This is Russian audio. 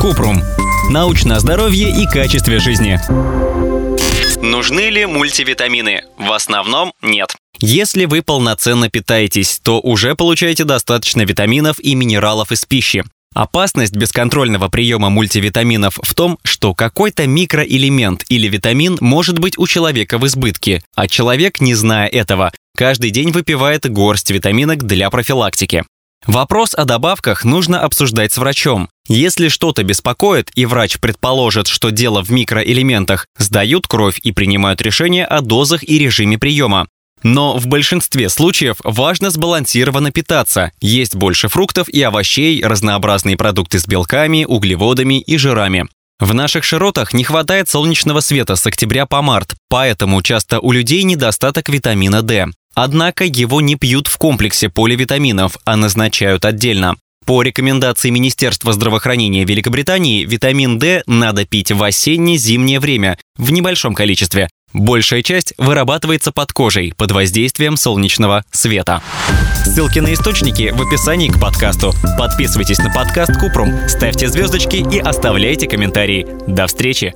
Купрум. Научное здоровье и качестве жизни. Нужны ли мультивитамины? В основном нет. Если вы полноценно питаетесь, то уже получаете достаточно витаминов и минералов из пищи. Опасность бесконтрольного приема мультивитаминов в том, что какой-то микроэлемент или витамин может быть у человека в избытке, а человек, не зная этого, каждый день выпивает горсть витаминок для профилактики. Вопрос о добавках нужно обсуждать с врачом. Если что-то беспокоит и врач предположит, что дело в микроэлементах, сдают кровь и принимают решение о дозах и режиме приема. Но в большинстве случаев важно сбалансированно питаться, есть больше фруктов и овощей, разнообразные продукты с белками, углеводами и жирами. В наших широтах не хватает солнечного света с октября по март, поэтому часто у людей недостаток витамина D. Однако его не пьют в комплексе поливитаминов, а назначают отдельно. По рекомендации Министерства здравоохранения Великобритании, витамин D надо пить в осенне-зимнее время в небольшом количестве, Большая часть вырабатывается под кожей под воздействием солнечного света. Ссылки на источники в описании к подкасту. Подписывайтесь на подкаст Купрум, ставьте звездочки и оставляйте комментарии. До встречи!